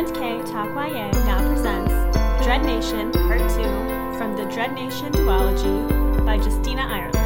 Talk YA now presents Dread Nation Part 2 from the Dread Nation Duology by Justina Ireland.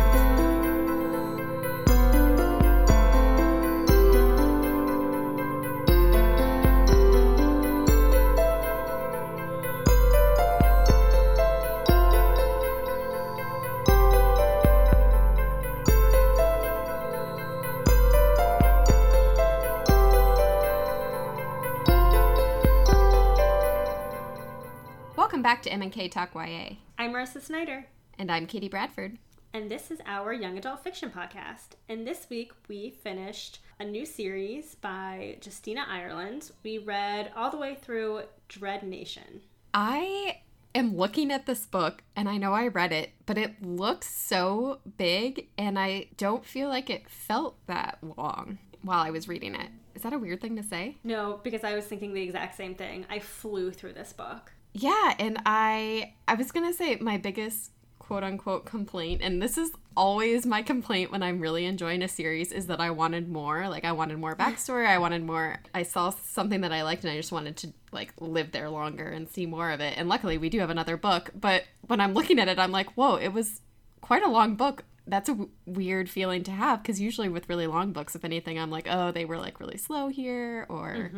Welcome back to M&K Talk YA. I'm Marissa Snyder, And I'm Katie Bradford. and this is our young adult fiction podcast. And this week we finished a new series by Justina Ireland. We read all the way through Dread Nation. I am looking at this book and I know I read it, but it looks so big and I don't feel like it felt that long while I was reading it. Is that a weird thing to say? No, because I was thinking the exact same thing. I flew through this book. Yeah, and I I was to say my biggest quote unquote complaint and this is always my complaint when I'm really enjoying a series is that I wanted more. Like I wanted more backstory, I wanted more I saw something that I liked and I just wanted to like live there longer and see more of it. And luckily we do have another book, but when I'm looking at it I'm like, "Whoa, it was quite a long book." That's a w- weird feeling to have because usually with really long books if anything I'm like, "Oh, they were like really slow here or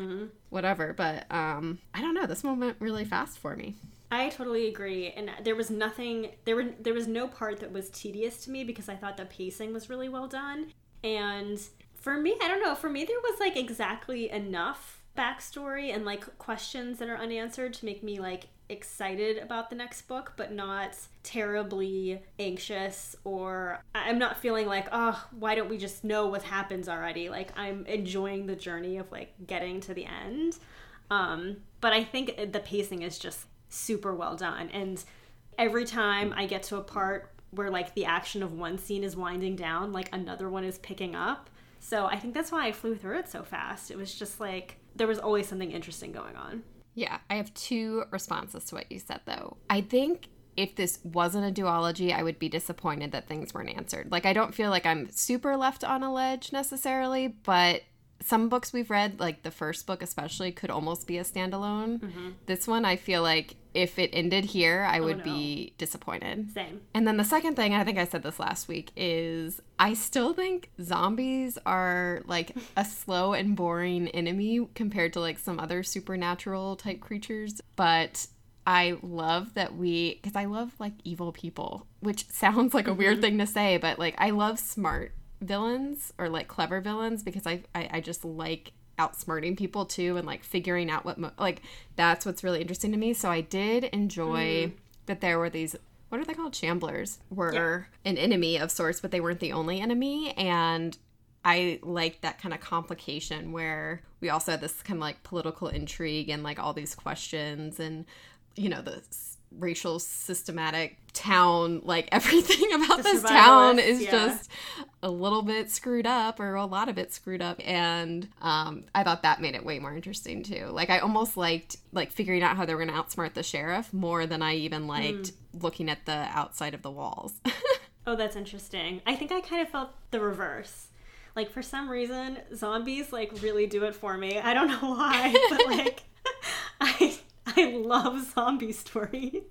whatever." But um I don't know, this one went really fast for me. I totally agree, and there was nothing. There were there was no part that was tedious to me because I thought the pacing was really well done. And for me, I don't know. For me, there was like exactly enough backstory and like questions that are unanswered to make me like excited about the next book, but not terribly anxious or I'm not feeling like, oh, why don't we just know what happens already? Like I'm enjoying the journey of like getting to the end. Um, but I think the pacing is just super well done. And every time I get to a part where like the action of one scene is winding down, like another one is picking up. So I think that's why I flew through it so fast. It was just like there was always something interesting going on. Yeah, I have two responses to what you said though. I think if this wasn't a duology, I would be disappointed that things weren't answered. Like I don't feel like I'm super left on a ledge necessarily, but some books we've read, like the first book especially, could almost be a standalone. Mm-hmm. This one I feel like if it ended here, I oh, would no. be disappointed. Same. And then the second thing, I think I said this last week, is I still think zombies are like a slow and boring enemy compared to like some other supernatural type creatures. But I love that we, because I love like evil people, which sounds like a weird mm-hmm. thing to say, but like I love smart villains or like clever villains because I, I, I just like outsmarting people too and like figuring out what mo- like that's what's really interesting to me. So i did enjoy mm-hmm. that there were these what are they called? Shamblers were an enemy of sorts but they weren't the only enemy. And i liked that kind of complication where we also had this kind of like political intrigue and like all these questions and you know the racial systematic town like everything about The this town is yeah. just a little bit screwed up or a lot of it screwed up and um, i thought that made it way more interesting too like i almost liked like figuring out how they were going to outsmart the sheriff more than i even liked looking at the outside of the walls Oh, that's interesting. I think I kind of felt the reverse. Like for some reason, zombies like really do it for me. I don't know why, but like I I love zombie stories.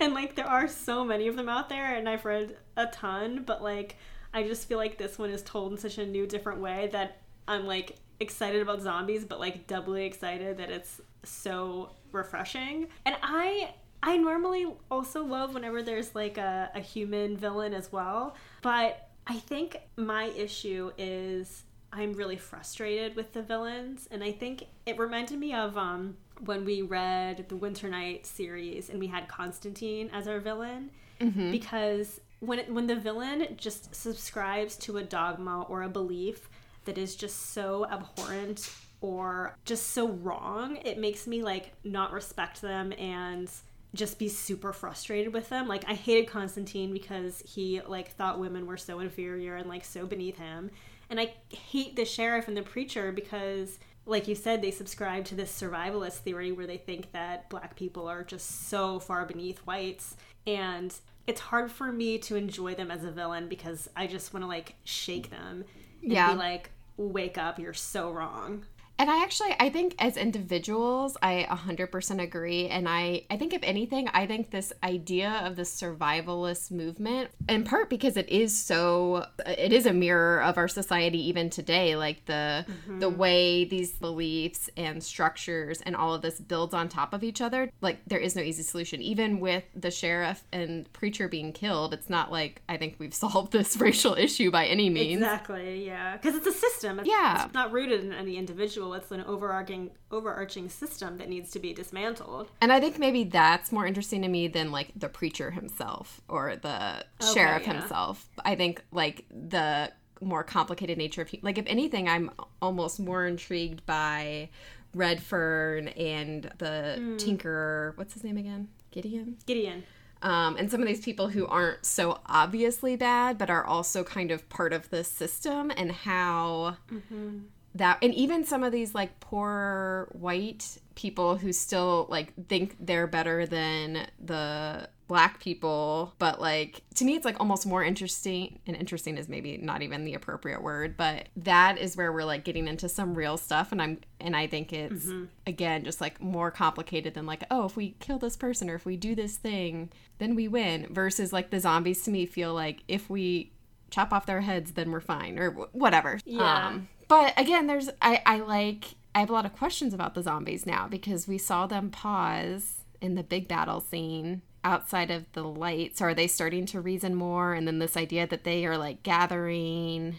And like there are so many of them out there and I've read a ton, but like I just feel like this one is told in such a new different way that I'm like excited about zombies but like doubly excited that it's so refreshing. And I I normally also love whenever there's like a, a human villain as well, but I think my issue is I'm really frustrated with the villains, and I think it reminded me of um, when we read the Winternight series and we had Constantine as our villain, mm-hmm. because when it, when the villain just subscribes to a dogma or a belief that is just so abhorrent or just so wrong, it makes me like not respect them and just be super frustrated with them. Like I hated Constantine because he like thought women were so inferior and like so beneath him. And I hate the sheriff and the preacher because like you said they subscribe to this survivalist theory where they think that black people are just so far beneath whites and it's hard for me to enjoy them as a villain because I just want to like shake them and Yeah. be like wake up you're so wrong. And I actually I think as individuals, I 100% agree and I I think if anything, I think this idea of the survivalist movement in part because it is so it is a mirror of our society even today, like the mm-hmm. the way these beliefs and structures and all of this builds on top of each other. Like there is no easy solution. Even with the sheriff and preacher being killed, it's not like I think we've solved this racial issue by any means. Exactly. Yeah, because it's a system. It's, yeah, it's not rooted in any individual. It's an overarching overarching system that needs to be dismantled. And I think maybe that's more interesting to me than like the preacher himself or the okay, sheriff yeah. himself. I think like the more complicated nature of like if anything I'm almost more intrigued by Redfern and the mm. Tinker, what's his name again? Gideon? Gideon. Um, and some of these people who aren't so obviously bad, but are also kind of part of the system, and how mm-hmm that and even some of these like poor white people who still like think they're better than the black people but like to me it's like almost more interesting and interesting is maybe not even the appropriate word but that is where we're like getting into some real stuff and i'm and i think it's mm-hmm. again just like more complicated than like oh if we kill this person or if we do this thing then we win versus like the zombies to me feel like if we chop off their heads then we're fine or whatever yeah um, but again, there's I, I like I have a lot of questions about the zombies now because we saw them pause in the big battle scene outside of the lights. Are they starting to reason more? And then this idea that they are like gathering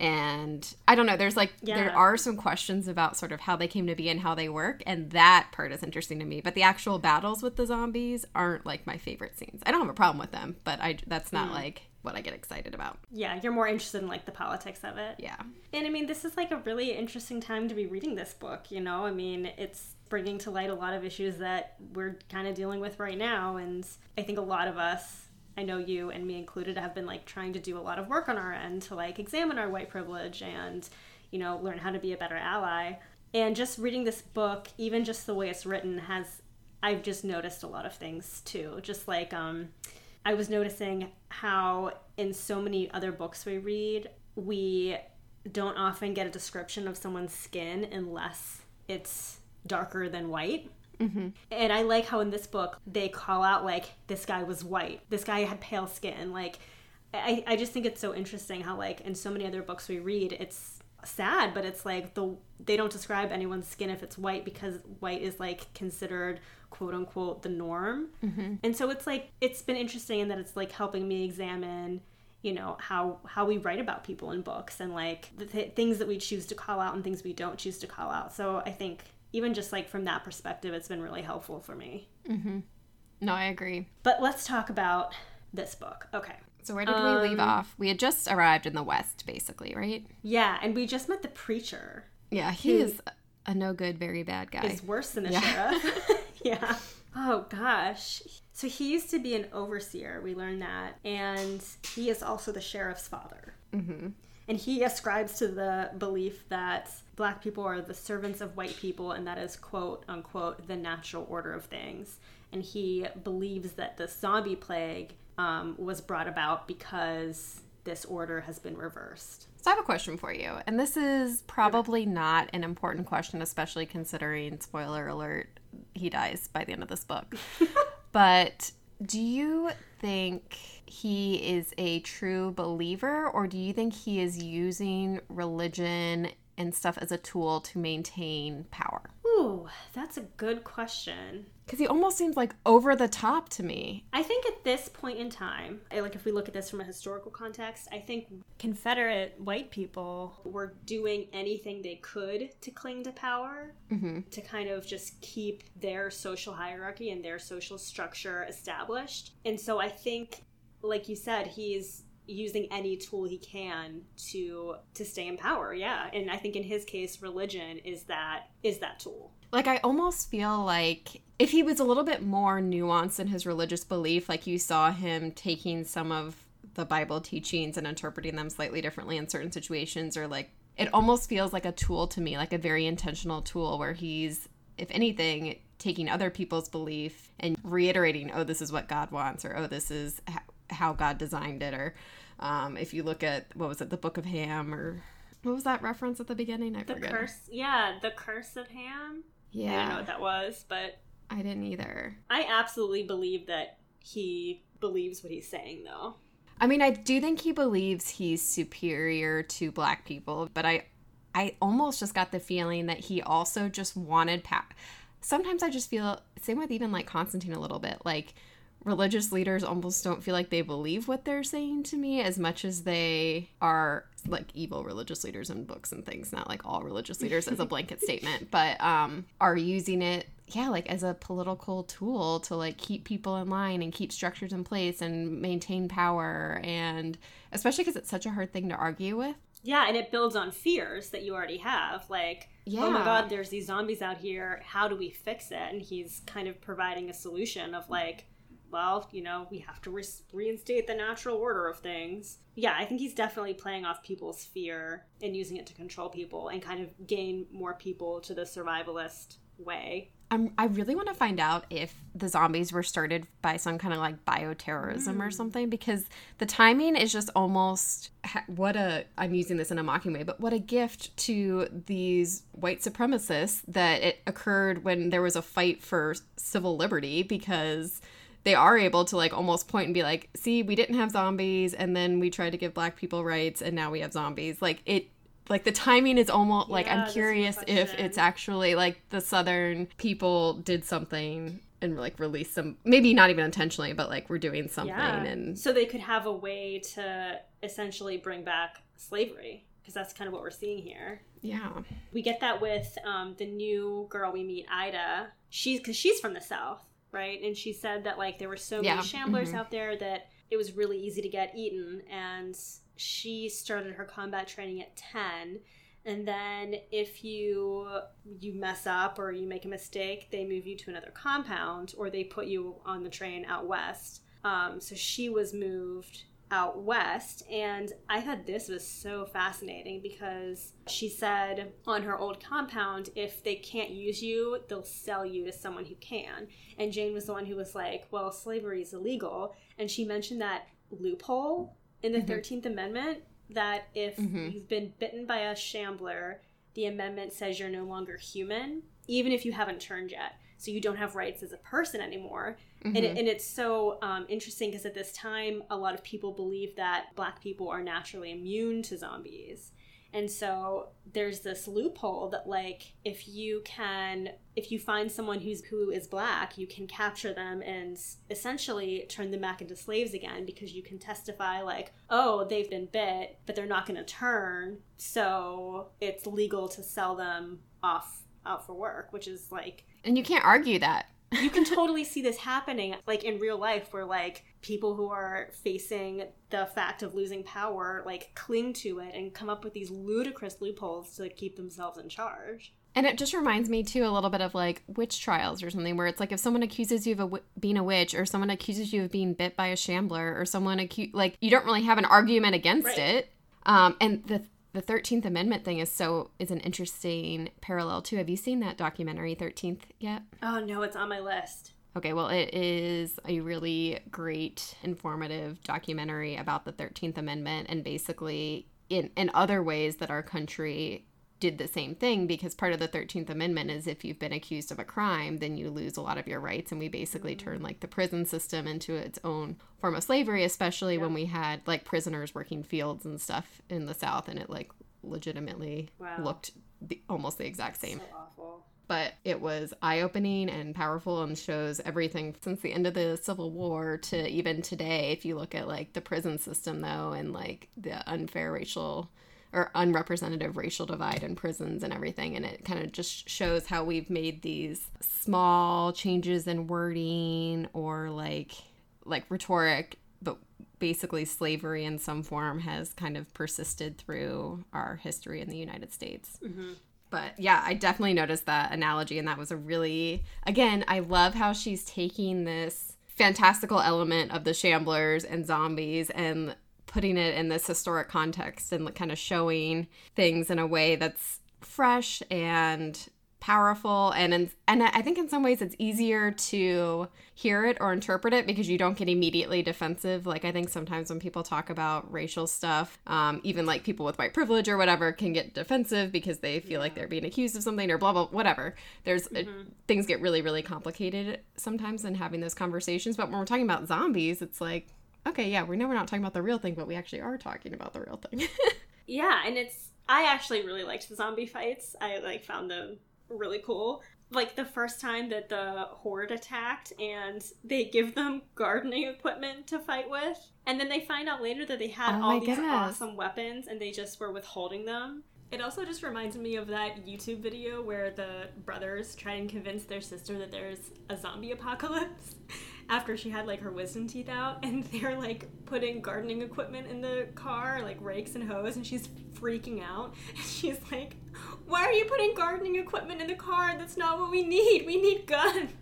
and I don't know. There's like yeah. there are some questions about sort of how they came to be and how they work, and that part is interesting to me. But the actual battles with the zombies aren't like my favorite scenes. I don't have a problem with them, but I that's not mm. like what I get excited about. Yeah, you're more interested in like the politics of it. Yeah. And I mean, this is like a really interesting time to be reading this book, you know? I mean, it's bringing to light a lot of issues that we're kind of dealing with right now. And I think a lot of us, I know you and me included, have been like trying to do a lot of work on our end to like examine our white privilege and, you know, learn how to be a better ally. And just reading this book, even just the way it's written, has, I've just noticed a lot of things too. Just like, um, I was noticing how in so many other books we read, we don't often get a description of someone's skin unless it's darker than white. Mm-hmm. And I like how in this book they call out like this guy was white, this guy had pale skin. Like, I, I just think it's so interesting how like in so many other books we read, it's sad, but it's like the they don't describe anyone's skin if it's white because white is like considered quote unquote the norm. Mm-hmm. And so it's like it's been interesting in that it's like helping me examine you know how how we write about people in books and like the th- things that we choose to call out and things we don't choose to call out so i think even just like from that perspective it's been really helpful for me mm-hmm. no i agree but let's talk about this book okay so where did um, we leave um, off we had just arrived in the west basically right yeah and we just met the preacher yeah he is a no good very bad guy is worse than the yeah. sheriff yeah. Oh gosh. So he used to be an overseer. We learned that, and he is also the sheriff's father. Mm-hmm. And he ascribes to the belief that black people are the servants of white people, and that is quote unquote the natural order of things. And he believes that the zombie plague um, was brought about because this order has been reversed. So I have a question for you, and this is probably not an important question, especially considering spoiler alert he dies by the end of this book. but do you think he is a true believer or do you think he is using religion and stuff as a tool to maintain power? Ooh, that's a good question. Because he almost seems like over the top to me. I think at this point in time, like if we look at this from a historical context, I think Confederate white people were doing anything they could to cling to power, mm-hmm. to kind of just keep their social hierarchy and their social structure established. And so I think, like you said, he's using any tool he can to to stay in power yeah and i think in his case religion is that is that tool like i almost feel like if he was a little bit more nuanced in his religious belief like you saw him taking some of the bible teachings and interpreting them slightly differently in certain situations or like it almost feels like a tool to me like a very intentional tool where he's if anything taking other people's belief and reiterating oh this is what god wants or oh this is how god designed it or um, if you look at what was it, the Book of Ham or What was that reference at the beginning? I The forget. curse, yeah, the curse of Ham. I didn't know what that was, but I didn't either. I absolutely believe that he believes what he's saying, though. I mean, I do think he believes he's superior to black people, but I I almost just got the feeling that he also just wanted power. Sometimes I just feel same with even like Constantine a little bit. Like religious leaders almost don't feel like they believe what they're saying to me as much as they are like evil religious leaders in books and things, not like all religious leaders as a blanket statement, but um are using it yeah, like as a political tool to like keep people in line and keep structures in place and maintain power and especially because it's such a hard thing to argue with. Yeah, and it builds on fears that you already have. Like, Yeah. oh my god, there's these zombies out here. How do we fix it? And he's kind of providing a solution of like, well, you know, we have to re- reinstate the natural order of things. Yeah, I think he's definitely playing off people's fear and using it to control people and kind of gain more people to the survivalist way. I'm, I really want to find out if the zombies were started by some kind of like bioterrorism or hmm. something because the timing is just almost what a I'm using this in a mocking way, but what a gift to these white supremacists that it occurred when there was a fight for civil liberty because they are able to like almost point and be like, see, we didn't have zombies and then we tried to give black people rights and now we have zombies. Like it like the timing is almost like I'm that's a good curious if it's actually like the southern people did something and like released some maybe not even intentionally but like we're doing something Yeah. and so they could have a way to essentially bring back slavery because that's kind of what we're seeing here. yeah we get that with um, the new girl we meet, Ida. She's because she's from the south, right? And she said that like there were so Yeah, many shamblers mhm. out there that it was really easy to get eaten, and she started her combat training at ten. And then if you you mess up or you make a mistake, they move you to another compound or they put you on the train out west. Um, so she was moved out west and i thought this was so fascinating because she said on her old compound if they can't use you they'll sell you to someone who can and jane was the one who was like well slavery is illegal and she mentioned that loophole in the Mhm. 13th amendment that if Mhm. you've been bitten by a shambler the amendment says you're no longer human even if you haven't turned yet so you don't have rights as a person anymore. And, it, Mhm. and it's so um, interesting because at this time a lot of people believe that black people are naturally immune to zombies. And so there's this loophole that like if you can if you find someone who's who is black you can capture them and essentially turn them back into slaves again because you can testify like oh they've been bit but they're not going to turn. So it's legal to sell them off out for work which is like and you can't argue that you can totally see this happening like in real life where like people who are facing the fact of losing power like cling to it and come up with these ludicrous loopholes to keep themselves in charge And it just reminds me too a little bit of like witch trials or something, where it's like if someone accuses you of a w- being a witch, or someone accuses you of being bit by a shambler, or someone accu- like you don't really have an argument against Right. it. Um, and the the Thirteenth Amendment thing is so is an interesting parallel too. Have you seen that documentary Thirteenth yet? oh no it's on my list Okay, well, it is a really great, informative documentary about the 13th Amendment and basically in, in other ways that our country did the same thing because part of the 13th Amendment is if you've been accused of a crime, then you lose a lot of your rights. And we basically mm-hmm. turn like the prison system into its own form of slavery, especially when we had like prisoners working fields and stuff in the South and it like legitimately Wow. looked the, almost the exact same so but it was eye opening and powerful and shows everything since the end of the Civil War to even today. If you look at like the prison system, though, and like the unfair racial or unrepresentative racial divide in prisons and everything, and it kind of just shows how we've made these small changes in wording or like like rhetoric but basically slavery in some form has kind of persisted through our history in the United States. Mm-hmm. But yeah, I definitely noticed that analogy, and that was a really, again, I love how she's taking this fantastical element of the shamblers and zombies and putting it in this historic context and kind of showing things in a way that's fresh and powerful and in, and I think in some ways it's easier to hear it or interpret it because you don't get immediately defensive. Like I think sometimes when people talk about racial stuff, um, even like people with white privilege or whatever can get defensive because they feel like they're being accused of something or blah blah whatever. There's uh, Mm-hmm. it, things get really really complicated sometimes in having those conversations. But when we're talking about zombies, it's like okay, yeah, we know we're not talking about the real thing, but we actually are talking about the real thing. Yeah, and it's I actually really liked the zombie fights. I like found them really cool. Like the first time that the horde attacked and they give them gardening equipment to fight with. And then they find out later that they had Oh all these goodness. awesome weapons and they just were withholding them. It also just reminds me of that YouTube video where the brothers try and convince their sister that there's a zombie apocalypse after she had like her wisdom teeth out and they're like putting gardening equipment in the car, like rakes and hoes, and she's freaking out. And she's like, Why are you putting gardening equipment in the car? That's not what we need. We need guns.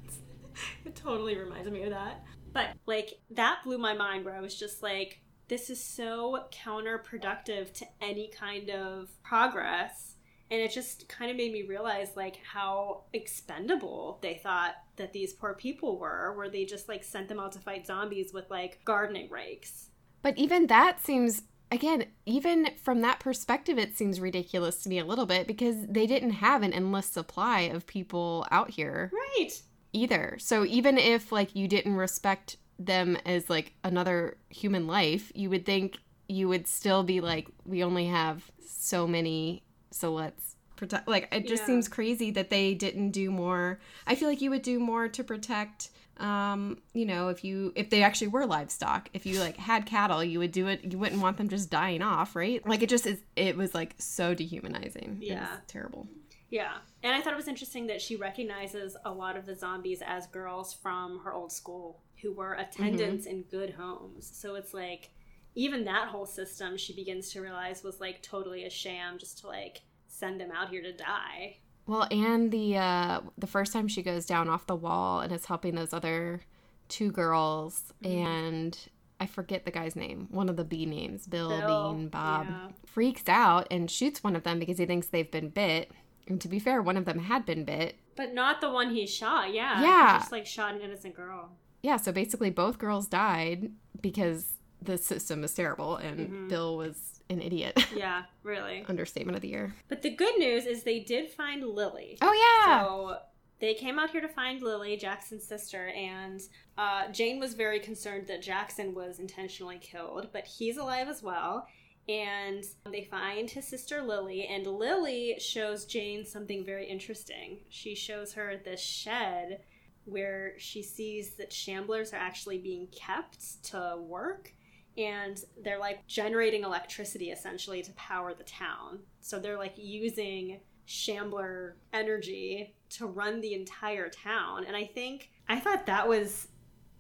It totally reminds me of that. But like that blew my mind where I was just like, this is so counterproductive to any kind of progress. And it just kind of made me realize like how expendable they thought that these poor people were, where they just like sent them out to fight zombies with like gardening rakes. But even that seems again, even from that perspective it seems ridiculous to me a little bit because they didn't have an endless supply of people out here Right. either. So even if like you didn't respect them as like another human life, you would think you would still be like we only have so many so let's protect like it just Yeah. seems crazy that they didn't do more. I feel like you would do more to protect um you know if you if they actually were livestock if you like had cattle you would do it you wouldn't want them just dying off right like it just is it was like so dehumanizing Yeah. terrible Yeah. And I thought it was interesting that she recognizes a lot of the zombies as girls from her old school who were attendants in good homes. So it's like even that whole system she begins to realize was like totally a sham just to like send them out here to die. Well, and the uh the first time she goes down off the wall and is helping those other two girls Mm-hmm. and I forget the guy's name. One of the B names, Bill, Bill, Bean, Bob, yeah. freaks out and shoots one of them because he thinks they've been bit. And to be fair, one of them had been bit. But not the one he shot, yeah. Yeah. He just like shot an innocent girl. Yeah, so basically both girls died because the system is terrible and Mm-hmm. Bill was an idiot. Yeah, really. Understatement of the year. But the good news is they did find Lily. Oh yeah. So they came out here to find Lily, Jackson's sister, and uh, Jane was very concerned that Jackson was intentionally killed, but he's alive as well. And they find his sister Lily, and Lily shows Jane something very interesting. She shows her this shed where she sees that shamblers are actually being kept to work and they're like generating electricity essentially to power the town. So they're like using shambler energy to run the entire town. And I think I thought that was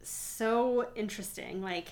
so interesting. Like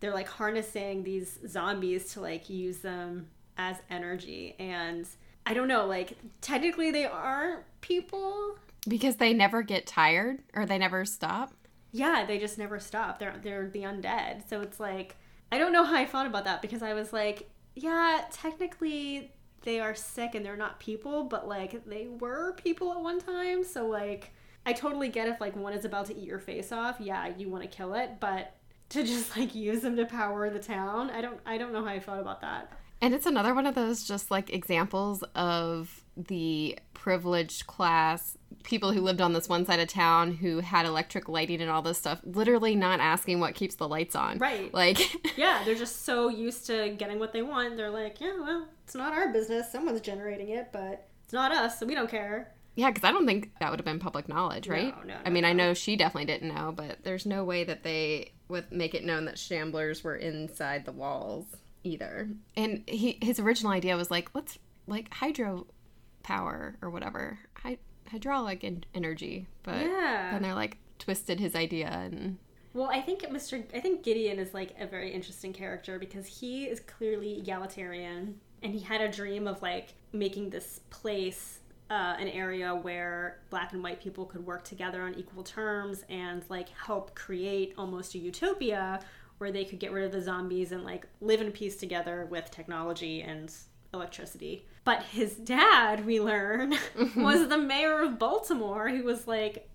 they're like harnessing these zombies to like use them as energy and I don't know, like technically they are people. because they never get tired or they never stop. Yeah, they just never stop. They're they're the undead. So it's like I don't know how I felt about that because I was like, yeah, technically they are sick and they're not people, but like they were people at one time. So like I totally get if like one is about to eat your face off, yeah, you want to kill it, but to just like use them to power the town, I don't I don't know how I felt about that. And it's another one of those just like examples of the privileged class people who lived on this one side of town who had electric lighting and all this stuff, literally not asking what keeps the lights on. Right. Like, Yeah, they're just so used to getting what they want. They're like, yeah, well, it's not our business. Someone's generating it, but it's not us, so we don't care. yeah, because I don't think that would have been public knowledge, right? No, no, I no, mean, I know she definitely didn't know, but there's no way that they would make it known that shamblers were inside the walls either. And he his original idea was like, let's like hydro power or whatever, Hy- hydraulic en- energy. But Yeah. then they're like twisted his idea and Well, I think Mr. I think Gideon is like a very interesting character because he is clearly egalitarian and he had a dream of like making this place uh, an area where black and white people could work together on equal terms and like help create almost a utopia where they could get rid of the zombies and like live in peace together with technology and electricity. But his dad, we learn, was the mayor of Baltimore, who was like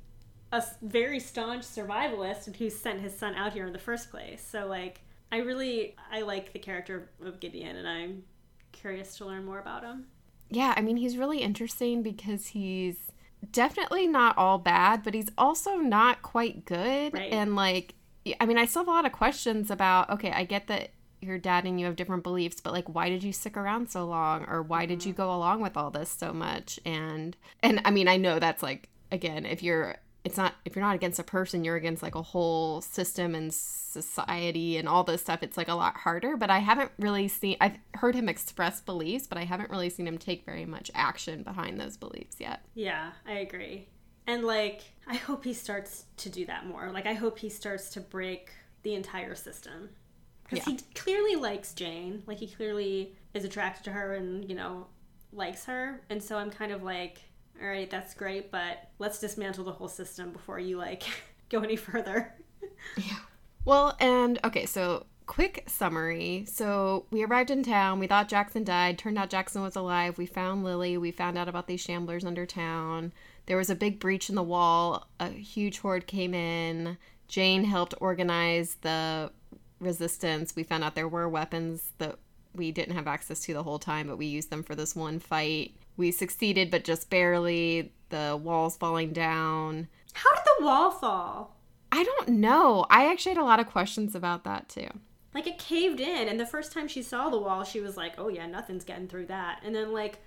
a very staunch survivalist and who sent his son out here in the first place. So like I really I like the character of Gideon and I'm curious to learn more about him. Yeah, I mean, he's really interesting because he's definitely not all bad, but he's also not quite good. Right. And, like, I mean, I still have a lot of questions about okay, I get that your dad and you have different beliefs, but like, why did you stick around so long? Or why did you mm-hmm. go along with all this so much? And, and I mean, I know that's like, again, if you're, it's not, if you're not against a person, you're against like a whole system and society and all this stuff. It's like a lot harder, but I haven't really seen, I've heard him express beliefs, but I haven't really seen him take very much action behind those beliefs yet. Yeah, I agree. And like I hope he starts to do that more. Like I hope he starts to break the entire system. Cuz Yeah. he clearly likes Jane. Like he clearly is attracted to her and, you know, likes her. And so I'm kind of like, all right, that's great, but let's dismantle the whole system before you like go any further. Yeah. Well, and okay, so quick summary. So we arrived in town. We thought Jackson died. Turned out Jackson was alive. We found Lily. We found out about these shamblers under town. There was a big breach in the wall. A huge horde came in. Jane helped organize the resistance. We found out there were weapons that we didn't have access to the whole time, but we used them for this one fight. We succeeded, but just barely. The walls falling down. How did the wall fall? I don't know. I actually had a lot of questions about that too. Like it caved in, and the first time she saw the wall, she was like, "Oh yeah, nothing's getting through that." And then like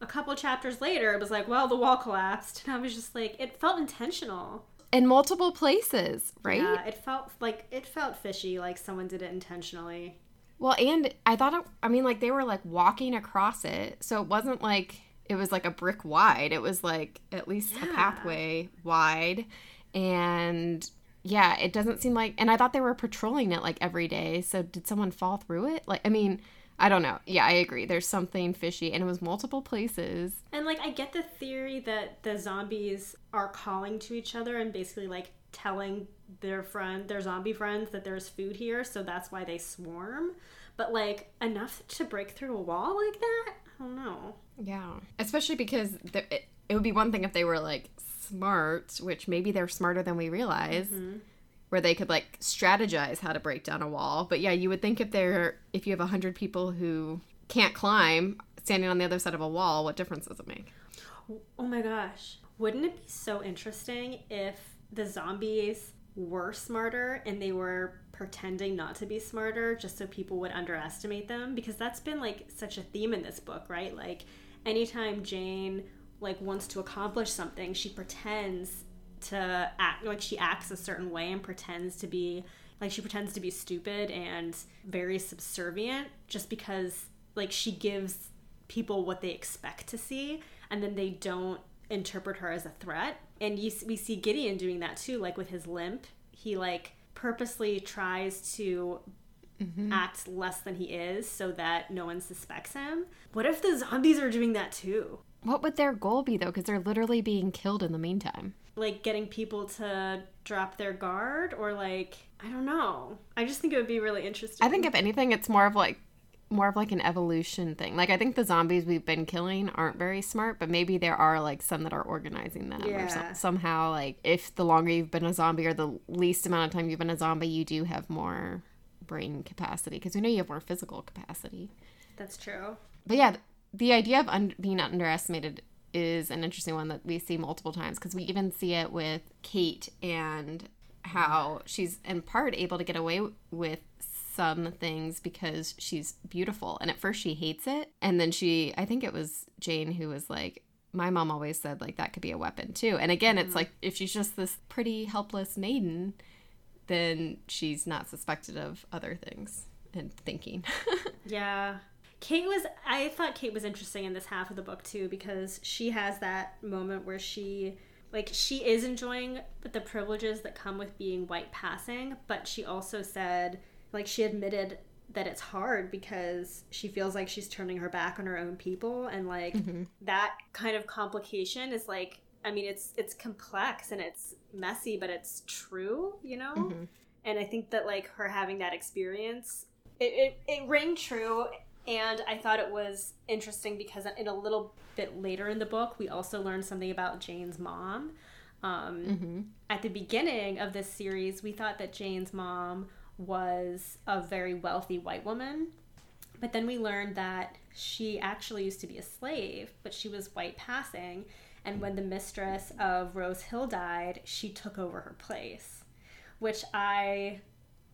a couple chapters later, it was like, "Well, the wall collapsed," and I was just like, it felt intentional. In multiple places, right? Yeah, it felt like it felt fishy, like someone did it intentionally. Well, and I thought it, I mean, like they were like walking across it, so it wasn't like it was like a brick wide. It was like at least a pathway wide, and yeah, it doesn't seem like. And I thought they were patrolling it like every day. So did someone fall through it? Like, I mean, I don't know. Yeah, I agree. There's something fishy, and it was multiple places. And like I get the theory that the zombies are calling to each other and basically like telling their friend, their zombie friends that there's food here, so that's why they swarm. But like enough to break through a wall like that? I don't know. Yeah, especially because the, it, it would be one thing if they were like smart, which maybe they're smarter than we realize, mm-hmm. Where they could like strategize how to break down a wall. But yeah, you would think if they're if you have a hundred people who can't climb standing on the other side of a wall, what difference does it make? Oh my gosh. Wouldn't it be so interesting if the zombies were smarter and they were pretending not to be smarter just so people would underestimate them? Because that's been like such a theme in this book, right? Like anytime Jane like wants to accomplish something, she pretends to act like she acts a certain way and pretends to be like she pretends to be stupid and very subservient just because like she gives people what they expect to see and then they don't interpret her as a threat. And you, we see gideon doing that too like with his limp. He like purposely tries to mm-hmm. act less than he is so that no one suspects him. What if the zombies are doing that too? What would their goal be though? Because they're literally being killed in the meantime. Like getting people to drop their guard or like i don't know i just think it would be really interesting I think if anything, it's more of like more of like an evolution thing. Like I think the zombies we've been killing aren't very smart, but maybe there are like some that are organizing them or Yeah. some, somehow like if the longer you've been a zombie or the least amount of time you've been a zombie, you do have more brain capacity because we know you have more physical capacity. that's true But yeah, the idea of un- being underestimated is an interesting one that we see multiple times because we even see it with Kate and how she's in part able to get away with some things because she's beautiful. And at first she hates it. And then she, I think it was Jane who was like, my mom always said like that could be a weapon too. And again, it's mm-hmm. like if she's just this pretty helpless maiden, then she's not suspected of other things and thinking. Yeah. Kate was I thought Kate was interesting in this half of the book too because she has that moment where she like she is enjoying the privileges that come with being white passing, but she also said like she admitted that it's hard because she feels like she's turning her back on her own people and like mm-hmm. that kind of complication is like I mean it's it's complex and it's messy but it's true, you know? Mm-hmm. And I think that like her having that experience it, it, it rang true And I thought it was interesting because in a little bit later in the book, we also learned something about Jane's mom. Um, mm-hmm. At the beginning of this series, we thought that Jane's mom was a very wealthy white woman. But then we learned that she actually used to be a slave, but she was white passing. And when the mistress of Rose Hill died, she took over her place, which I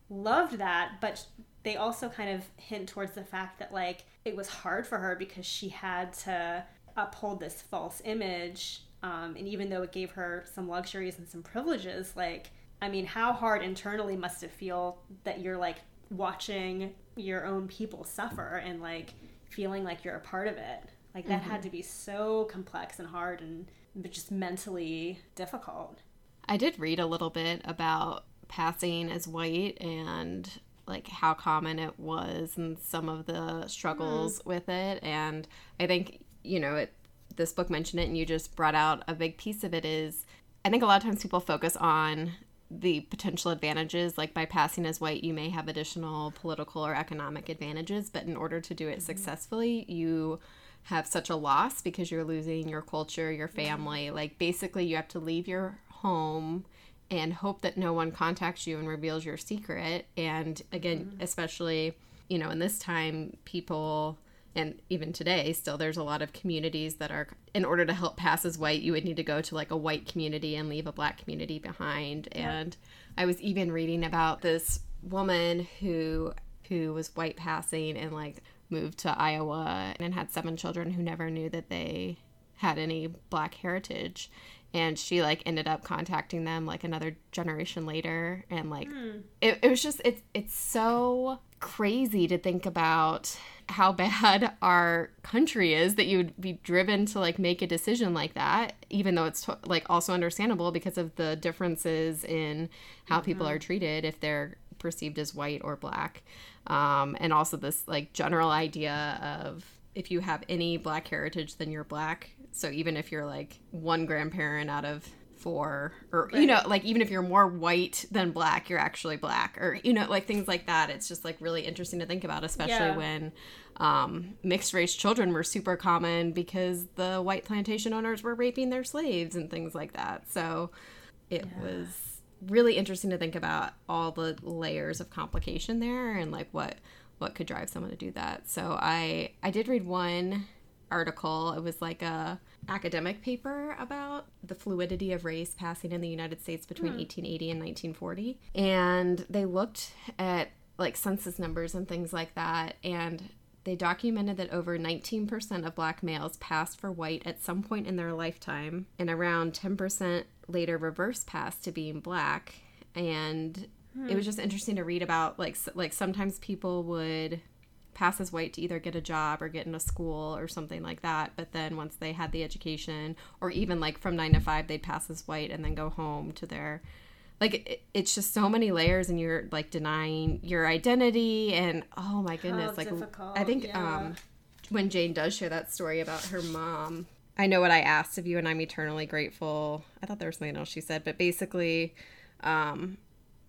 loved that. But they also kind of hint towards the fact that, like, it was hard for her because she had to uphold this false image. Um, and even though it gave her some luxuries and some privileges, like, I mean, how hard internally must it feel that you're like watching your own people suffer and like feeling like you're a part of it? Like that mm-hmm. had to be so complex and hard and just mentally difficult. I did read a little bit about passing as white and like how common it was and some of the struggles mm. with it and I think you know it this book mentioned it and you just brought out a big piece of it is I think a lot of times people focus on the potential advantages like by passing as white you may have additional political or economic advantages but in order to do it mm-hmm. successfully you have such a loss because you're losing your culture your family like basically you have to leave your home and hope that no one contacts you and reveals your secret and again mm-hmm. especially you know in this time people and even today still there's a lot of communities that are in order to help pass as white you would need to go to like a white community and leave a black community behind yeah. and i was even reading about this woman who who was white passing and like moved to iowa and had seven children who never knew that they had any black heritage and she like ended up contacting them like another generation later and like mm. it, it was just it's it's so crazy to think about how bad our country is that you would be driven to like make a decision like that even though it's like also understandable because of the differences in how mm-hmm. people are treated if they're perceived as white or black um, and also this like general idea of if you have any black heritage then you're black so even if you're like one grandparent out of four, or right. you know like even if you're more white than black you're actually black or you know like things like that it's just like really interesting to think about especially yeah. when um, mixed race children were super common because the white plantation owners were raping their slaves and things like that so it yeah. was really interesting to think about all the layers of complication there and like what what could drive someone to do that so i i did read one article it was like a academic paper about the fluidity of race passing in the United States between hmm. 1880 and 1940. And they looked at like census numbers and things like that. And they documented that over 19% of black males passed for white at some point in their lifetime, and around 10% later reverse passed to being black. And hmm. it was just interesting to read about like like sometimes people would pass as white to either get a job or get into school or something like that. But then once they had the education, or even like from nine to five, they'd pass as white and then go home to their like it, it's just so many layers and you're like denying your identity and oh my goodness How like difficult. i think yeah. um when jane does share that story about her mom i know what i asked of you and i'm eternally grateful i thought there was something else she said but basically um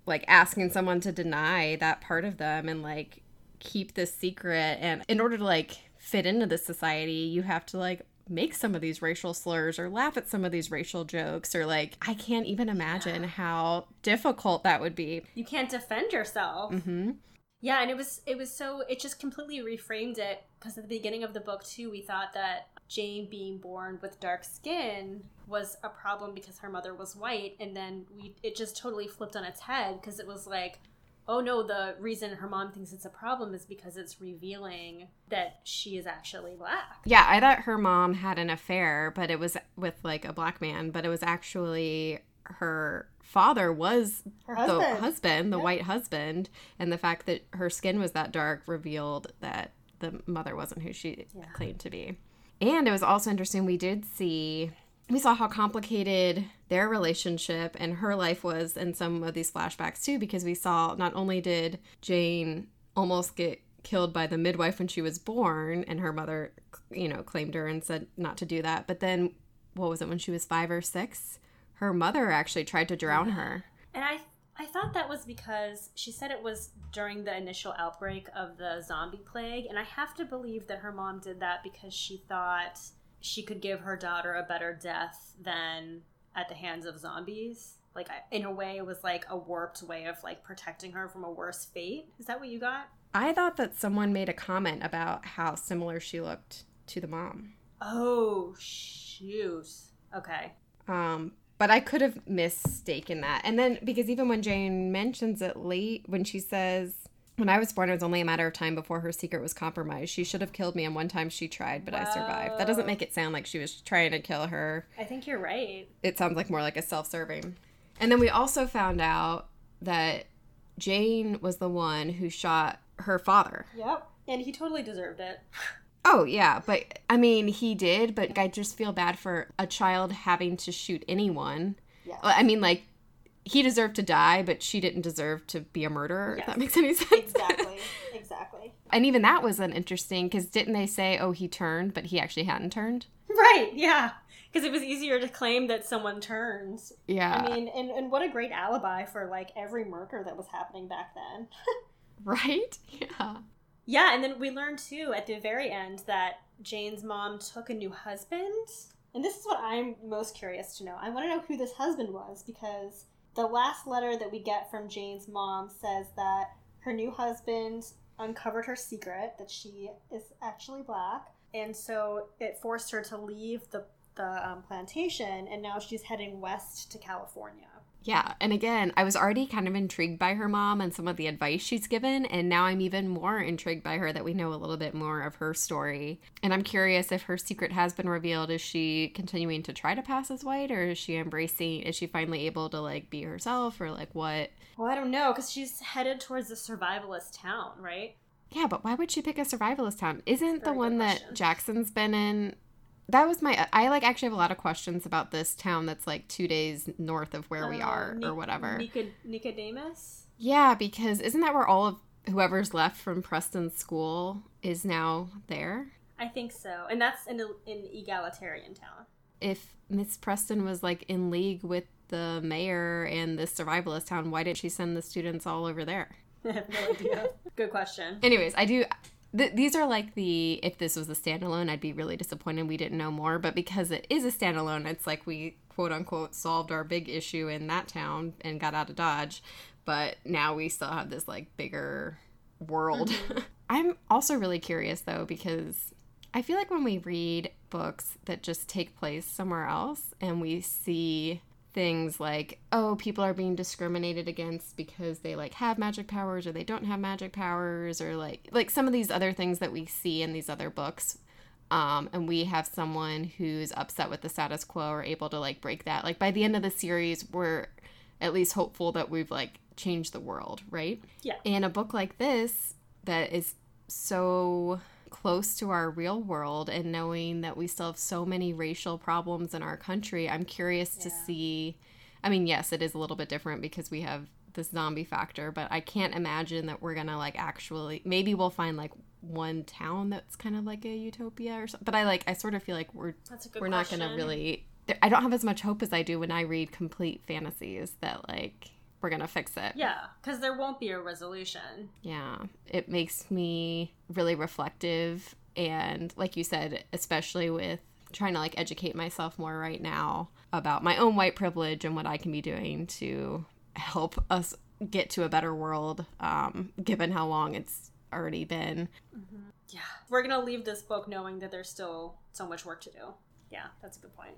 like asking someone to deny that part of them and like keep this secret and in order to like fit into this society you have to like make some of these racial slurs or laugh at some of these racial jokes or like I can't even imagine yeah. how difficult that would be. You can't defend yourself. Mm-hmm. Yeah, and it was it was so it just completely reframed it because at the beginning of the book too we thought that Jane being born with dark skin was a problem because her mother was white and then we it just totally flipped on its head because it was like oh no, the reason her mom thinks it's a problem is because it's revealing that she is actually black. Yeah, I thought her mom had an affair, but it was with like a black man, but it was actually her father was her husband. the husband, the yeah. white husband, and the fact that her skin was that dark revealed that the mother wasn't who she yeah. claimed to be. And it was also interesting we did see we saw how complicated their relationship and her life was in some of these flashbacks too because we saw not only did Jane almost get killed by the midwife when she was born and her mother you know claimed her and said not to do that but then what was it when she was 5 or 6 her mother actually tried to drown her. And I I thought that was because she said it was during the initial outbreak of the zombie plague, and I have to believe that her mom did that because she thought she could give her daughter a better death than at the hands of zombies. Like, in a way, it was like a warped way of like protecting her from a worse fate. Is that what you got? I thought that someone made a comment about how similar she looked to the mom. Oh, shoot. Okay. Um, but I could have mistaken that. And then because even when Jane mentions it late, when she says, when I was born, it was only a matter of time before her secret was compromised. She should have killed me, and one time she tried, but I survived. That doesn't make it sound like she was trying to kill her. I think you're right. It sounds like more like a self serving. And then we also found out that Jane was the one who shot her father. Yep. And he totally deserved it. Oh, yeah, but I mean, he did, but I just feel bad for a child having to shoot anyone. Yeah. I mean, like, he deserved to die, but she didn't deserve to be a murderer, Yes. if that makes any sense. Exactly. exactly. and even that was an interesting, because didn't they say, oh, he turned, but he actually hadn't turned? Right, yeah. Because it was easier to claim that someone turns. Yeah. I mean, and, and what a great alibi for like every murder that was happening back then. right? Yeah. Yeah, and then we learned too at the very end that Jane's mom took a new husband. And this is what I'm most curious to know. I want to know who this husband was because the last letter that we get from Jane's mom says that her new husband uncovered her secret that she is actually black. And so it forced her to leave the, the um, plantation, and now she's heading west to California. Yeah, and again, I was already kind of intrigued by her mom and some of the advice she's given, and now I'm even more intrigued by her that we know a little bit more of her story. And I'm curious if her secret has been revealed. Is she continuing to try to pass as white, or is she embracing? Is she finally able to like be herself, or like what? Well, I don't know, because she's headed towards a survivalist town, right? Yeah, but why would she pick a survivalist town? Isn't the Very good one that. Jackson's been in? That was my. I like actually have a lot of questions about this town that's like two days north of where we Uh, are, Nic- or whatever. Nicod- Nicodemus? Yeah, because isn't that where all of whoever's left from preston school is now there? I think so. And that's in an egalitarian town. If Miss Preston was like in league with the mayor and the survivalist town, why didn't she send the students all over there? I have no idea. Good question. Anyways, I do. Th- these are like the if this was a standalone, I'd be really disappointed we didn't know more. But because it is a standalone, it's like we quote unquote solved our big issue in that town and got out of Dodge. But now we still have this like bigger world. Mm-hmm. I'm also really curious though because I feel like when we read books that just take place somewhere else and we see things like oh people are being discriminated against because they like have magic powers or they don't have magic powers or like like some of these other things that we see in these other books. Um, and we have someone who's upset with the status quo or able to like break that. Like by the end of the series we're at least hopeful that we've like changed the world right? Yeah. and a book like this that is so close to our real world and knowing that we still have so many racial problems in our country, I'm curious to see. I mean, yes, it is a little bit different because we have this zombie factor, but I can't imagine that we're gonna like actually. Maybe we'll find like one town that's kind of like a utopia or something. But I like, I sort of feel like we're That's a good we're question. not gonna really. I don't have as much hope as I do when I read complete fantasies that like we're gonna fix it. Yeah, because there won't be a resolution. Yeah, it makes me really reflective. And like you said, especially with trying to like educate myself more right now about my own white privilege and what I can be doing to help us get to a better world, um, given how long it's already been. Yeah. We're going to leave this book knowing that there's still so much work to do. Yeah, that's a good point.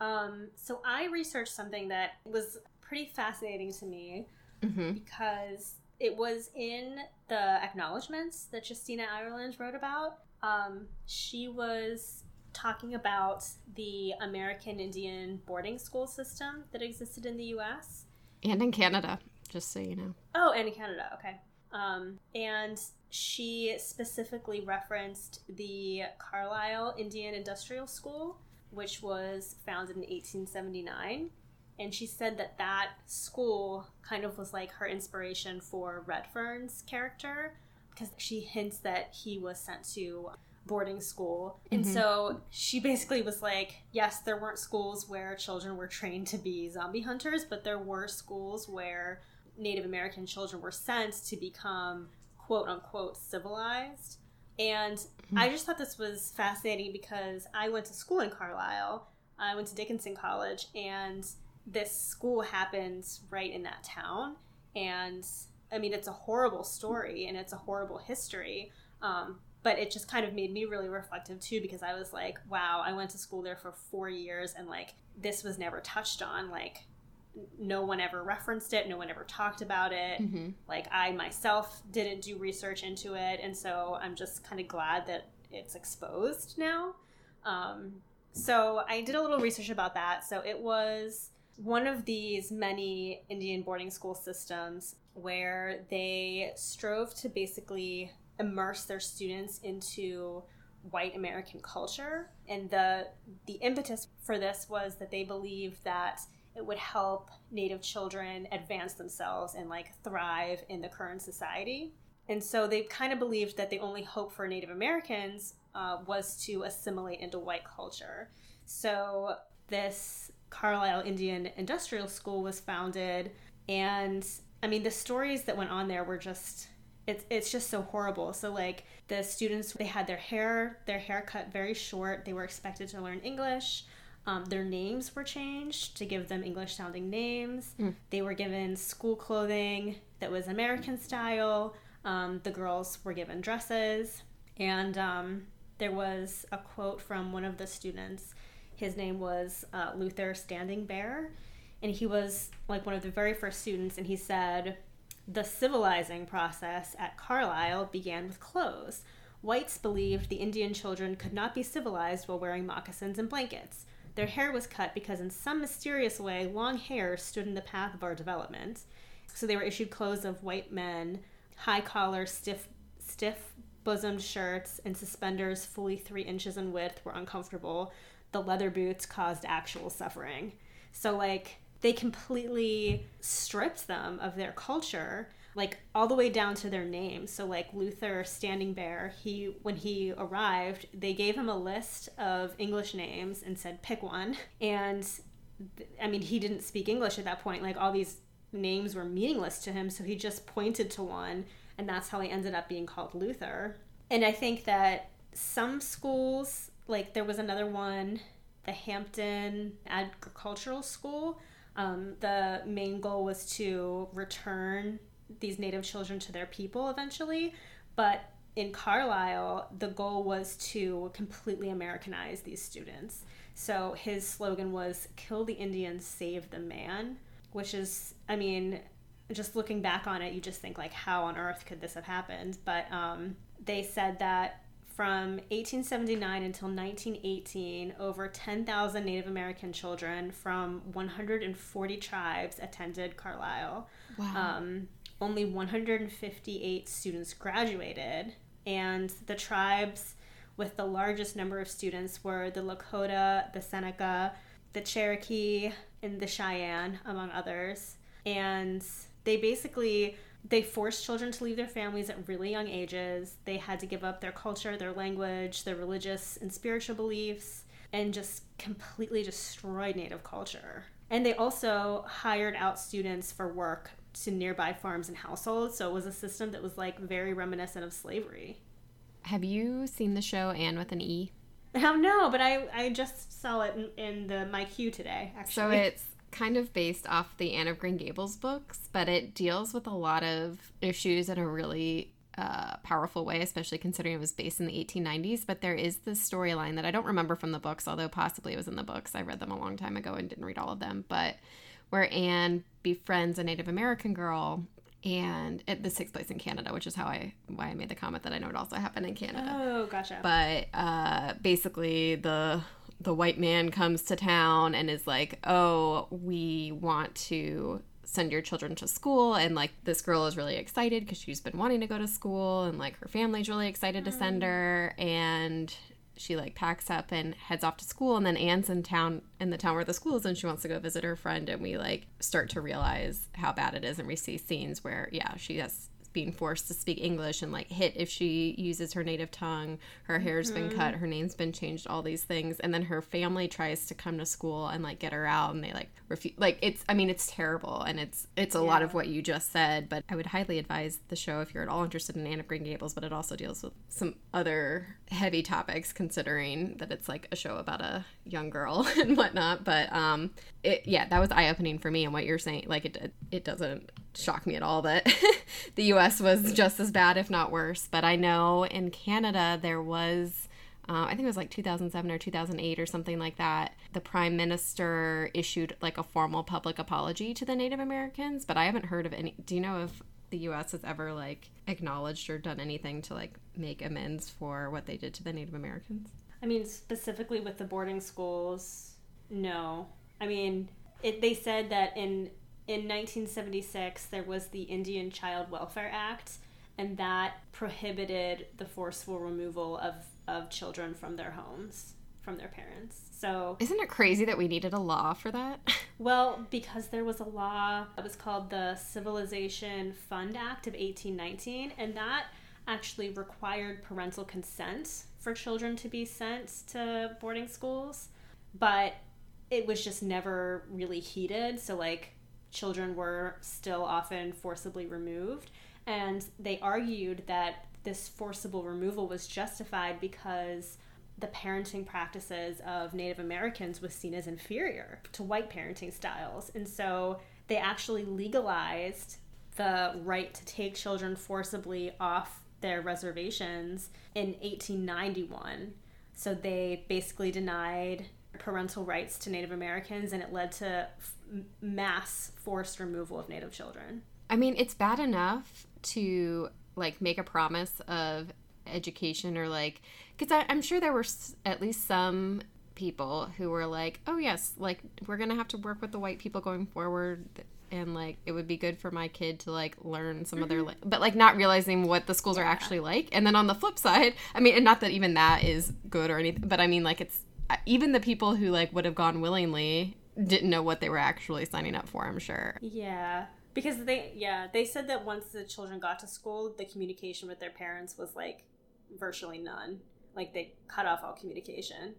Um, so I researched something that was pretty fascinating to me hmm because it was in the acknowledgments that Justina Ireland wrote about. Um, she was talking about the American Indian boarding school system that existed in the U.S. And in Canada, just so you know. Oh, and in Canada, okay. Um, and she specifically referenced the Carlisle Indian Industrial School, which was founded in 1879. And she said that that school kind of was like her inspiration for Redfern's character because she hints that he was sent to boarding school. And Mhm. so she basically was like, yes, there weren't schools where children were trained to be zombie hunters, but there were schools where Native American children were sent to become quote unquote civilized. And mm-hmm. I just thought this was fascinating because I went to school in Carlisle. I went to Dickinson College, and this school happens right in that town. And I mean, it's a horrible story and it's a horrible history. Um, but it just kind of made me really reflective too because I was like, wow, I went to school there for four years and like this was never touched on. Like, no one ever referenced it, no one ever talked about it. Mm-hmm. Like, I myself didn't do research into it. And so I'm just kind of glad that it's exposed now. Um, so I did a little research about that. So it was one of these many Indian boarding school systems where they strove to basically immerse their students into white American culture. And the the impetus for this was that they believed that it would help native children advance themselves and like thrive in the current society. And so they kind of believed that the only hope for Native Americans uh, was to assimilate into white culture. So this Carlisle Indian Industrial School was founded, and I mean the stories that went on there were just it's it's just so horrible. So like the students they had their hair their hair cut very short. They were expected to learn English. Um, their names were changed to give them English sounding names. Mm. They were given school clothing that was American style. Um, the girls were given dresses. And um, there was a quote from one of the students. His name was uh, Luther Standing Bear. And he was like one of the very first students. And he said, the civilizing process at Carlisle began with clothes. Whites believed the Indian children could not be civilized while wearing moccasins and blankets. Their hair was cut because, in some mysterious way, long hair stood in the path of our development. So they were issued clothes of white men, high collar, stiff, stiff bosomed shirts, and suspenders fully three inches in width were uncomfortable. The leather boots caused actual suffering. So, like, they completely stripped them of their culture like all the way down to their names. So like luther standing bear he when he arrived they gave him a list of english names and said pick one. And i mean he didn't speak english at that point. Like all these names were meaningless to him so he just pointed to one and that's how he ended up being called luther. And i think that some schools like there was another one the hampton agricultural school um, the main goal was to return these native children to their people eventually, but in Carlisle, the goal was to completely Americanize these students. So his slogan was "Kill the Indians, save the man," which is, I mean, just looking back on it, you just think like, how on earth could this have happened? But um, they said that from 1879 until 1918, over 10,000 Native American children from 140 tribes attended Carlisle. Wow. Um, only 158 students graduated, and the tribes with the largest number of students were the Lakota, the Seneca, the Cherokee, and the Cheyenne, among others. And they basically they forced children to leave their families at really young ages. They had to give up their culture, their language, their religious and spiritual beliefs, and just completely destroyed Native culture. And they also hired out students for work to nearby farms and households. So it was a system that was like very reminiscent of slavery. Have you seen the show Anne with an E? Oh no, but I I just saw it in, in the my queue today. Actually, so it's kind of based off the Anne of Green Gables books, but it deals with a lot of issues in a really uh, powerful way, especially considering it was based in the 1890s. But there is this storyline that I don't remember from the books, although possibly it was in the books. I read them a long time ago and didn't read all of them. But where Anne befriends a Native American girl and it, this takes place in Canada, which is how I why I made the comment that I know it also happened in Canada. Oh, gotcha. But uh, basically, the the white man comes to town and is like, "Oh, we want to send your children to school." And like this girl is really excited because she's been wanting to go to school and like her family's really excited to send mm. her and she like packs up and heads off to school and then Anne's in town in the town where the school is and she wants to go visit her friend and we like start to realize how bad it is and we see scenes where yeah, she has being forced to speak English and like hit if she uses her native tongue. Her hair's mm-hmm. been cut, her name's been changed, all these things. And then her family tries to come to school and like get her out and they like refuse like it's I mean it's terrible and it's it's a yeah. lot of what you just said, but I would highly advise the show if you're at all interested in Anne of Green Gables, but it also deals with some other heavy topics considering that it's like a show about a young girl and whatnot. But um it yeah, that was eye opening for me and what you're saying like it it doesn't shock me at all that the US was just as bad, if not worse. But I know in Canada there was. Uh, I think it was like 2007 or 2008 or something like that. The prime minister issued like a formal public apology to the Native Americans, but I haven't heard of any. Do you know if the U.S. has ever like acknowledged or done anything to like make amends for what they did to the Native Americans? I mean, specifically with the boarding schools, no. I mean, it, they said that in in 1976 there was the Indian Child Welfare Act, and that prohibited the forceful removal of of children from their homes from their parents. So Isn't it crazy that we needed a law for that? well, because there was a law that was called the Civilization Fund Act of 1819 and that actually required parental consent for children to be sent to boarding schools, but it was just never really heeded. So, like, children were still often forcibly removed. And they argued that this forcible removal was justified because the parenting practices of Native Americans was seen as inferior to white parenting styles. And so they actually legalized the right to take children forcibly off their reservations in 1891. So they basically denied parental rights to Native Americans and it led to f- mass forced removal of Native children. I mean, it's bad enough to like make a promise of education or like because I'm sure there were at least some people who were like, oh yes, like we're gonna have to work with the white people going forward and like it would be good for my kid to like learn some mm-hmm. of their mm-hmm. but like not realizing what the schools yeah. are actually like and then on the flip side i mean and not that even that is good or anything but i mean like it's even the people who like would have gone willingly didn't know what they were actually signing up for i'm sure yeah because they yeah they said that once the children got to school the communication with their parents was like virtually none like they cut off all communication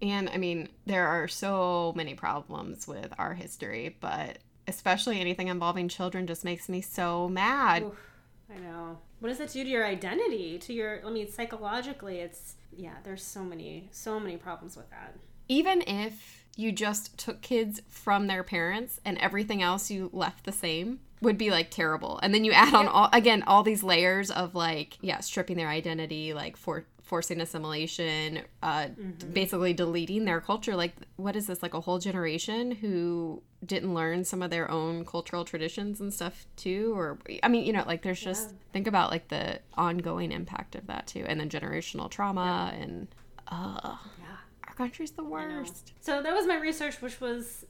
and i mean there are so many problems with our history but especially anything involving children just makes me so mad. Oof, i know. What does that do to your identity to your i mean psychologically it's yeah there's so many so many problems with that. Even if you just took kids from their parents and everything else you left the same would be like terrible. And then you add on all again all these layers of like yeah stripping their identity like for forcing assimilation uh mm-hmm. basically deleting their culture. Like what is this like a whole generation who didn't learn some of their own cultural traditions and stuff too or i mean you know like there's just yeah. think about like the ongoing impact of that too and then generational trauma yeah. and uh yeah our country's the worst so that was my research which was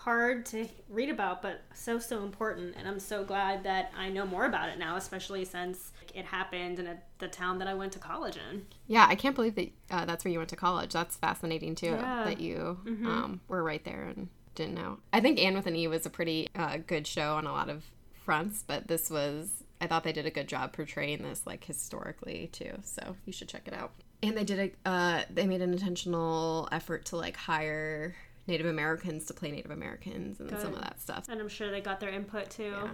hard to read about, but so, so important. And I'm so glad that I know more about it now, especially since it happened in a, the town that I went to college in. Yeah, I can't believe that uh, that's where you went to college. That's fascinating too, yeah. that you mm-hmm. um, were right there and didn't know. I think Anne with an E was a pretty uh, good show on a lot of fronts, but this was, I thought they did a good job portraying this like historically too. So you should check it out. And they did a, uh, they made an intentional effort to like hire Native Americans to play Native Americans and Good. some of that stuff. And I'm sure they got their input too. Yeah.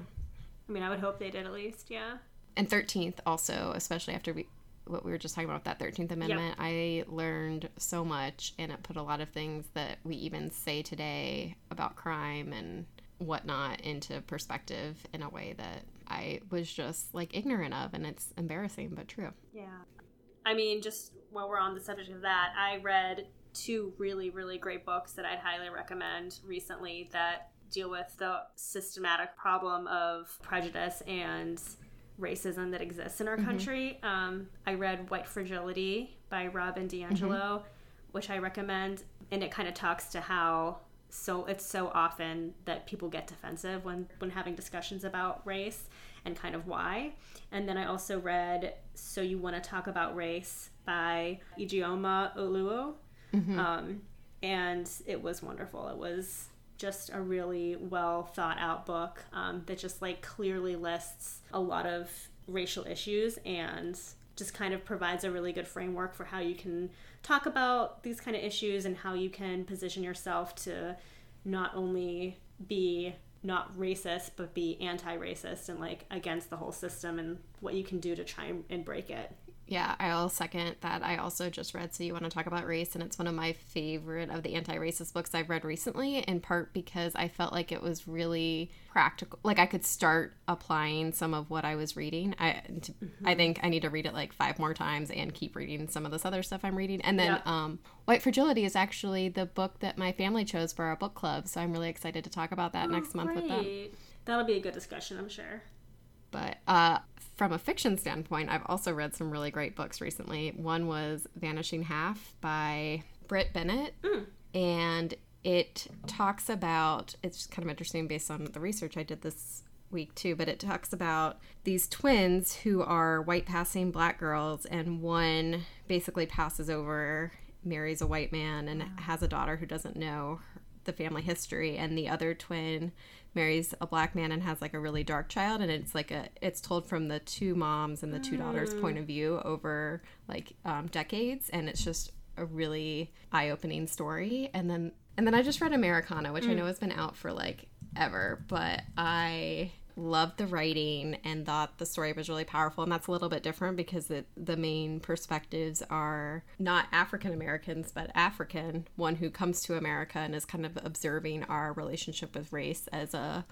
I mean, I would hope they did at least, yeah. And 13th also, especially after we what we were just talking about that 13th amendment, yep. I learned so much and it put a lot of things that we even say today about crime and whatnot into perspective in a way that I was just like ignorant of and it's embarrassing but true. Yeah. I mean, just while we're on the subject of that, I read two really, really great books that I'd highly recommend recently that deal with the systematic problem of prejudice and racism that exists in our mm-hmm. country. Um, I read White Fragility by Robin DiAngelo, mm-hmm. which I recommend, and it kind of talks to how so it's so often that people get defensive when when having discussions about race and kind of why. And then I also read So You Want to Talk About Race by Ijeoma Oluo, Mm-hmm. Um, and it was wonderful. It was just a really well thought out book um, that just like clearly lists a lot of racial issues and just kind of provides a really good framework for how you can talk about these kind of issues and how you can position yourself to not only be not racist but be anti-racist and like against the whole system and what you can do to try and break it yeah, I'll second that. I also just read So You Want to Talk About Race, and it's one of my favorite of the anti racist books I've read recently, in part because I felt like it was really practical. Like I could start applying some of what I was reading. I, to, mm-hmm. I think I need to read it like five more times and keep reading some of this other stuff I'm reading. And then um, White Fragility is actually the book that my family chose for our book club. So I'm really excited to talk about that oh, next month great. with them. That'll be a good discussion, I'm sure. But uh, from a fiction standpoint, I've also read some really great books recently. One was Vanishing Half by Brit Bennett. Mm. And it talks about, it's kind of interesting based on the research I did this week too, but it talks about these twins who are white passing black girls, and one basically passes over, marries a white man, and wow. has a daughter who doesn't know the family history, and the other twin marries a black man and has like a really dark child and it's like a it's told from the two moms and the two daughters mm. point of view over like um, decades and it's just a really eye-opening story and then and then i just read americanah which mm. i know has been out for like ever but i loved the writing and thought the story was really powerful and that's a little bit different because it, the main perspectives are not african americans but african one who comes to america and is kind of observing our relationship with race as a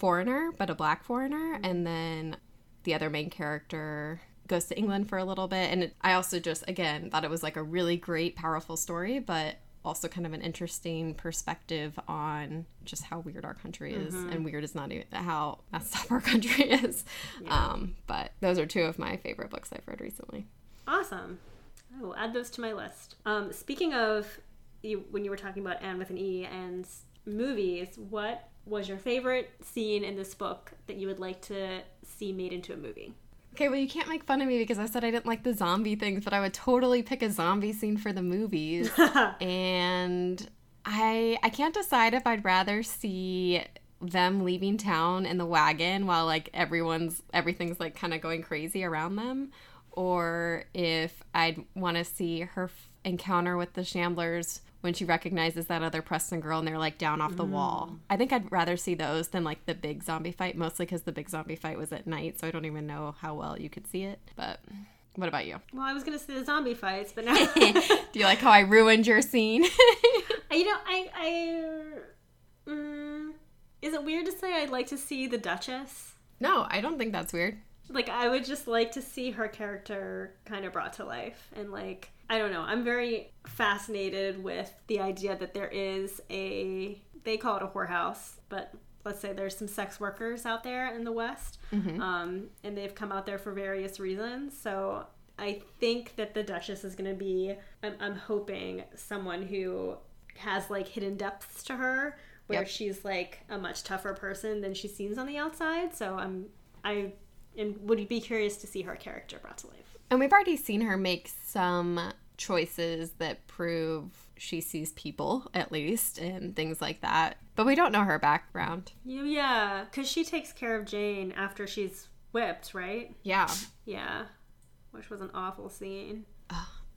foreigner but a black foreigner. Mm-hmm. And then the other main character goes to england for a little bit. And it, i also just again thought it was like a really great powerful story but also kind of an interesting perspective on just how weird our country is mm-hmm. and weird is not even how messed up our country is. Yeah. um, but those are two of my favorite books i've read recently. Awesome. I will add those to my list. Um, speaking of you, when you were talking about anne with an e and movies what was your favorite scene in this book that you would like to see made into a movie Okay, well, you can't make fun of me because I said I didn't like the zombie things, but I would totally pick a zombie scene for the movies. and I I can't decide if I'd rather see them leaving town in the wagon while like everyone's everything's like kind of going crazy around them or if I'd want to see her encounter with the shamblers when she recognizes that other Preston girl and they're like down off the mm. wall. I think I'd rather see those than like the big zombie fight, mostly because the big zombie fight was at night, so I don't even know how well you could see it. But what about you? Well, I was gonna see the zombie fights, but now do you like how I ruined your scene? you know, I, I, mm, is it weird to say I'd like to see the Duchess? No, I don't think that's weird. Like, I would just like to see her character kind of brought to life and like I don't know. I'm very fascinated with the idea that there is a they call it a whorehouse, but let's say there's some sex workers out there in the West, mm-hmm. um, and they've come out there for various reasons. So I think that the Duchess is going to be. I'm, I'm, hoping someone who has like hidden depths to her, where yep. she's like a much tougher person than she seems on the outside. So I'm I and would be curious to see her character brought to life. And we've already seen her make some choices that prove she sees people, at least, and things like that. But we don't know her background. Yeah, because she takes care of Jane after she's whipped, right? Yeah. Yeah. Which was an awful scene.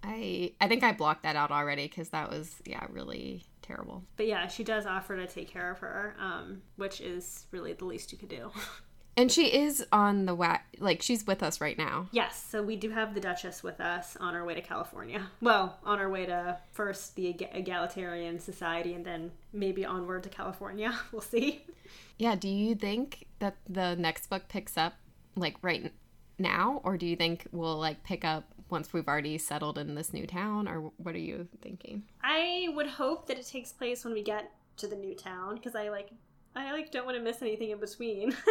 I I think I blocked that out already because that was yeah really terrible. But yeah, she does offer to take care of her, um, which is really the least you could do. And she is on the wa- like she's with us right now. Yes, so we do have the Duchess with us on our way to California. Well, on our way to first the egalitarian society and then maybe onward to California. We'll see. Yeah, do you think that the next book picks up like right now or do you think we'll like pick up once we've already settled in this new town or what are you thinking? I would hope that it takes place when we get to the new town because I like I like don't want to miss anything in between.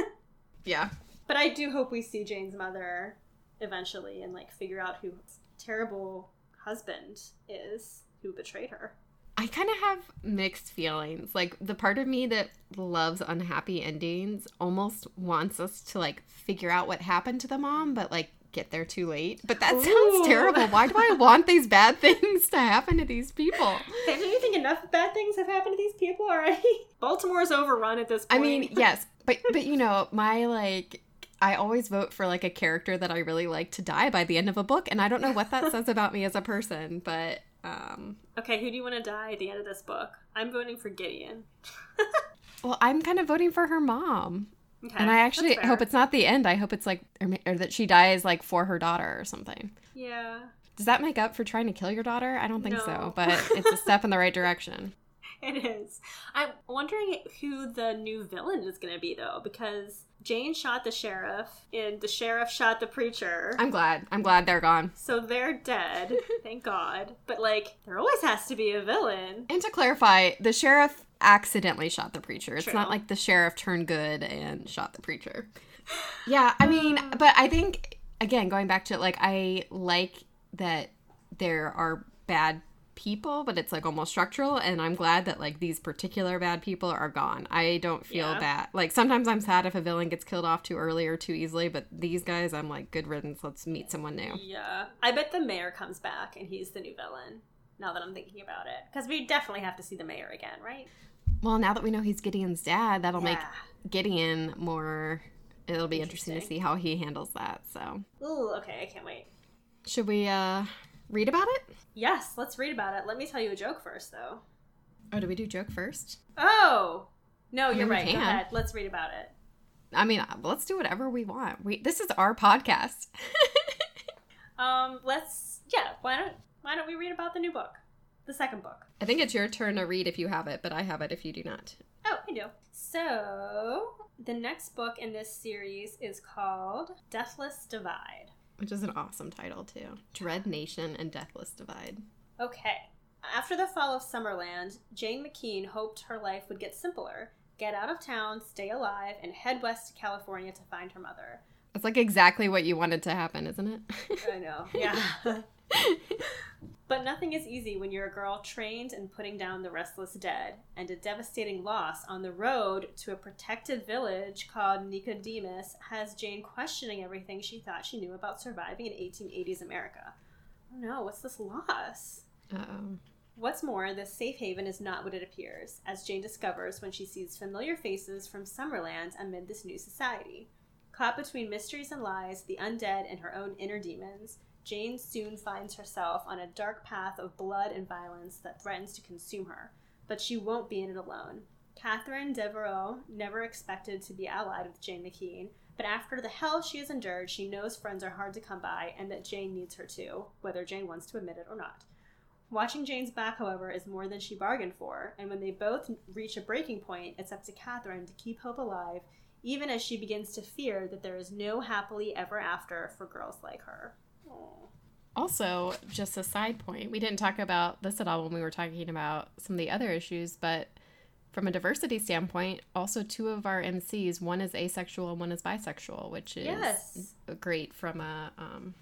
Yeah. But I do hope we see Jane's mother eventually and like figure out who terrible husband is who betrayed her. I kind of have mixed feelings. Like the part of me that loves unhappy endings almost wants us to like figure out what happened to the mom, but like get there too late. But that Ooh. sounds terrible. Why do I want these bad things to happen to these people? Don't you think enough bad things have happened to these people already? Baltimore is overrun at this point. I mean, yes, but but you know, my like I always vote for like a character that I really like to die by the end of a book, and I don't know what that says about me as a person, but um okay, who do you want to die at the end of this book? I'm voting for Gideon. well, I'm kind of voting for her mom. Okay, And I actually hope it's not the end. I hope it's like or, or that she dies like for her daughter or something. Yeah. Does that make up for trying to kill your daughter? I don't think No. so, but it's a step in the right direction. It is. I'm wondering who the new villain is going to be, though, because Jane shot the sheriff, and the sheriff shot the preacher. I'm glad. I'm glad they're gone. so they're dead, thank God. But, like, there always has to be a villain. And to clarify, the sheriff accidentally shot the preacher. It's True. not like the sheriff turned good and shot the preacher. Yeah, I mean, but I think again, going back to like I like that there are bad people, but it's like almost structural and I'm glad that like these particular bad people are gone. I don't feel Yeah. bad. Like sometimes I'm sad if a villain gets killed off too early or too easily, but these guys I'm like good riddance, let's meet someone new. Yeah. I bet the mayor comes back and he's the new villain, now that I'm thinking about it. Because we definitely have to see the mayor again, right? Well, now that we know he's Gideon's dad, that'll make Gideon more it'll be interesting to see how he handles that. So, Ooh, okay, I can't wait. should we uh read about it? Yes, let's read about it. Let me tell you a joke first, though. Oh, do we do joke first? Oh! No, mean, you're we right. Go ahead. Let's read about it. I mean, let's do whatever we want. We this is our podcast. Um, let's yeah. Why don't Why don't we read about the new book, the second book? I think it's your turn to read if you have it, but I have it if you do not. Oh, I do. So the next book in this series is called Deathless Divide. Which is an awesome title too. Dread Nation and Deathless Divide. Okay. After the fall of Summerland, Jane McKeene hoped her life would get simpler. Get out of town, stay alive, and head west to California to find her mother. That's like exactly what you wanted to happen, isn't it? I know. Yeah. but nothing is easy when you're a girl trained in putting down the restless dead, and a devastating loss on the road to a protected village called Nicodemus has Jane questioning everything she thought she knew about surviving in 1880s America. Oh no, what's this loss? Uh-oh. What's more, this safe haven is not what it appears, as Jane discovers when she sees familiar faces from Summerland amid this new society. Caught between mysteries and lies, the undead, and her own inner demons, Jane soon finds herself on a dark path of blood and violence that threatens to consume her. But she won't be in it alone. Katherine Deveraux never expected to be allied with Jane McKeene, but after the hell she has endured, she knows friends are hard to come by and that Jane needs her too, whether Jane wants to admit it or not. Watching Jane's back, however, is more than she bargained for, and when they both reach a breaking point, it's up to Katherine to keep hope alive, even as she begins to fear that there is no happily ever after for girls like her. Also, just a side point, we didn't talk about this at all when we were talking about some of the other issues, but from a diversity standpoint, also two of our MCs, one is asexual and one is bisexual, which is Yes. great from a um,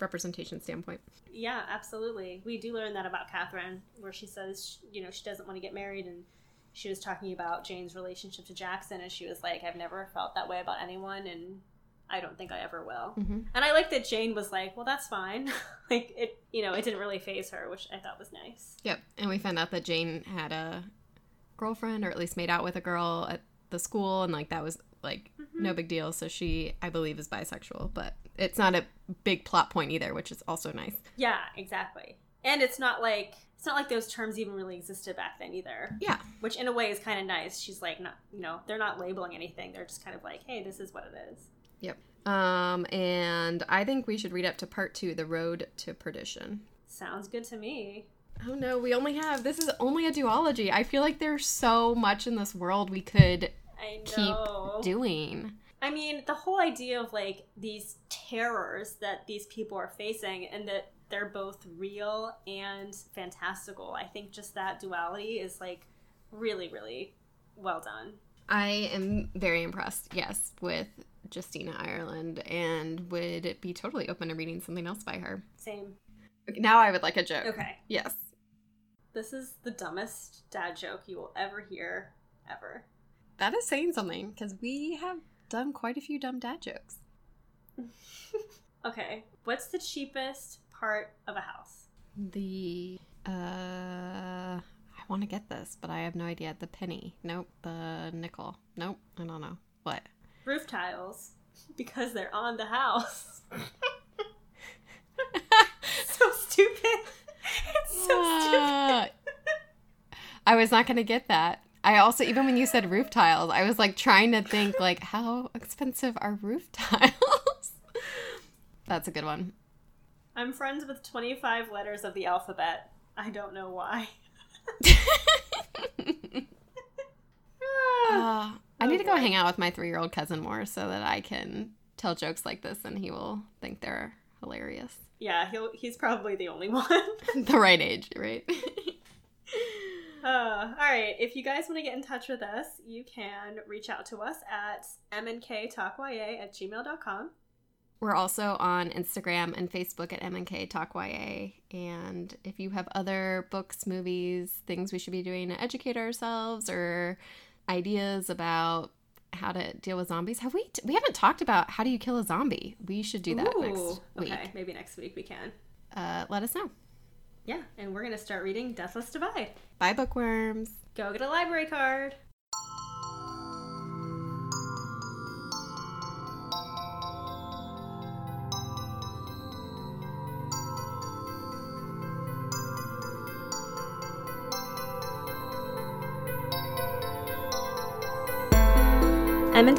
representation standpoint. Yeah, absolutely. We do learn that about Katherine, where she says, you know, she doesn't want to get married, and she was talking about Jane's relationship to Jackson, and she was like, I've never felt that way about anyone, and I don't think I ever will. Mhm. And I like that Jane was like, well, that's fine. like, it, you know, it didn't really faze her, which I thought was nice. Yep. And we found out that Jane had a girlfriend or at least made out with a girl at the school and like that was like no big deal. So she I believe is bisexual, but it's not a big plot point either, which is also nice. Yeah, exactly. And it's not like it's not like those terms even really existed back then either. Yeah. Which in a way is kind of nice. She's like, not, you know, they're not labeling anything. They're just kind of like, hey, this is what it is. Yep. Um and I think we should read up to part 2, The Road to Perdition. Sounds good to me. Oh no, we only have this is only a duology. I feel like there's so much in this world we could I keep doing. I mean, the whole idea of like these terrors that these people are facing and that they're both real and fantastical. I think just that duality is like really, really well done. I am very impressed, yes, with Justina Ireland and would be totally open to reading something else by her. Same. Okay, now I would like a joke. Okay. Yes. This is the dumbest dad joke you will ever hear, ever. That is saying something because we have done quite a few dumb dad jokes. Okay. What's the cheapest part of a house? The uh I want to get this, but I have no idea. The penny. Nope. The nickel. Nope. I don't know. What? Roof tiles. Because they're on the house. so stupid. It's so stupid. Ah. I was not going to get that. I also even when you said roof tiles, I was like trying to think like how expensive are roof tiles? That's a good one. I'm friends with 25 letters of the alphabet. I don't know why. Uh, I need to go hang out with my three year old cousin more so that I can tell jokes like this and he will think they're hilarious. Yeah, he'll, he's probably the only one. the right age, right? Uh, all right. If you guys want to get in touch with us, you can reach out to us at mnktalkya at gmail.com. We're also on Instagram and Facebook at MNK Talk YA. And if you have other books, movies, things we should be doing to educate ourselves, or ideas about how to deal with zombies, have we? we haven't talked about how do you kill a zombie. We should do that next week. Okay, maybe next week we can. Uh, let us know. Yeah, and we're going to start reading Deathless Divide. Bye, bookworms. Go get a library card.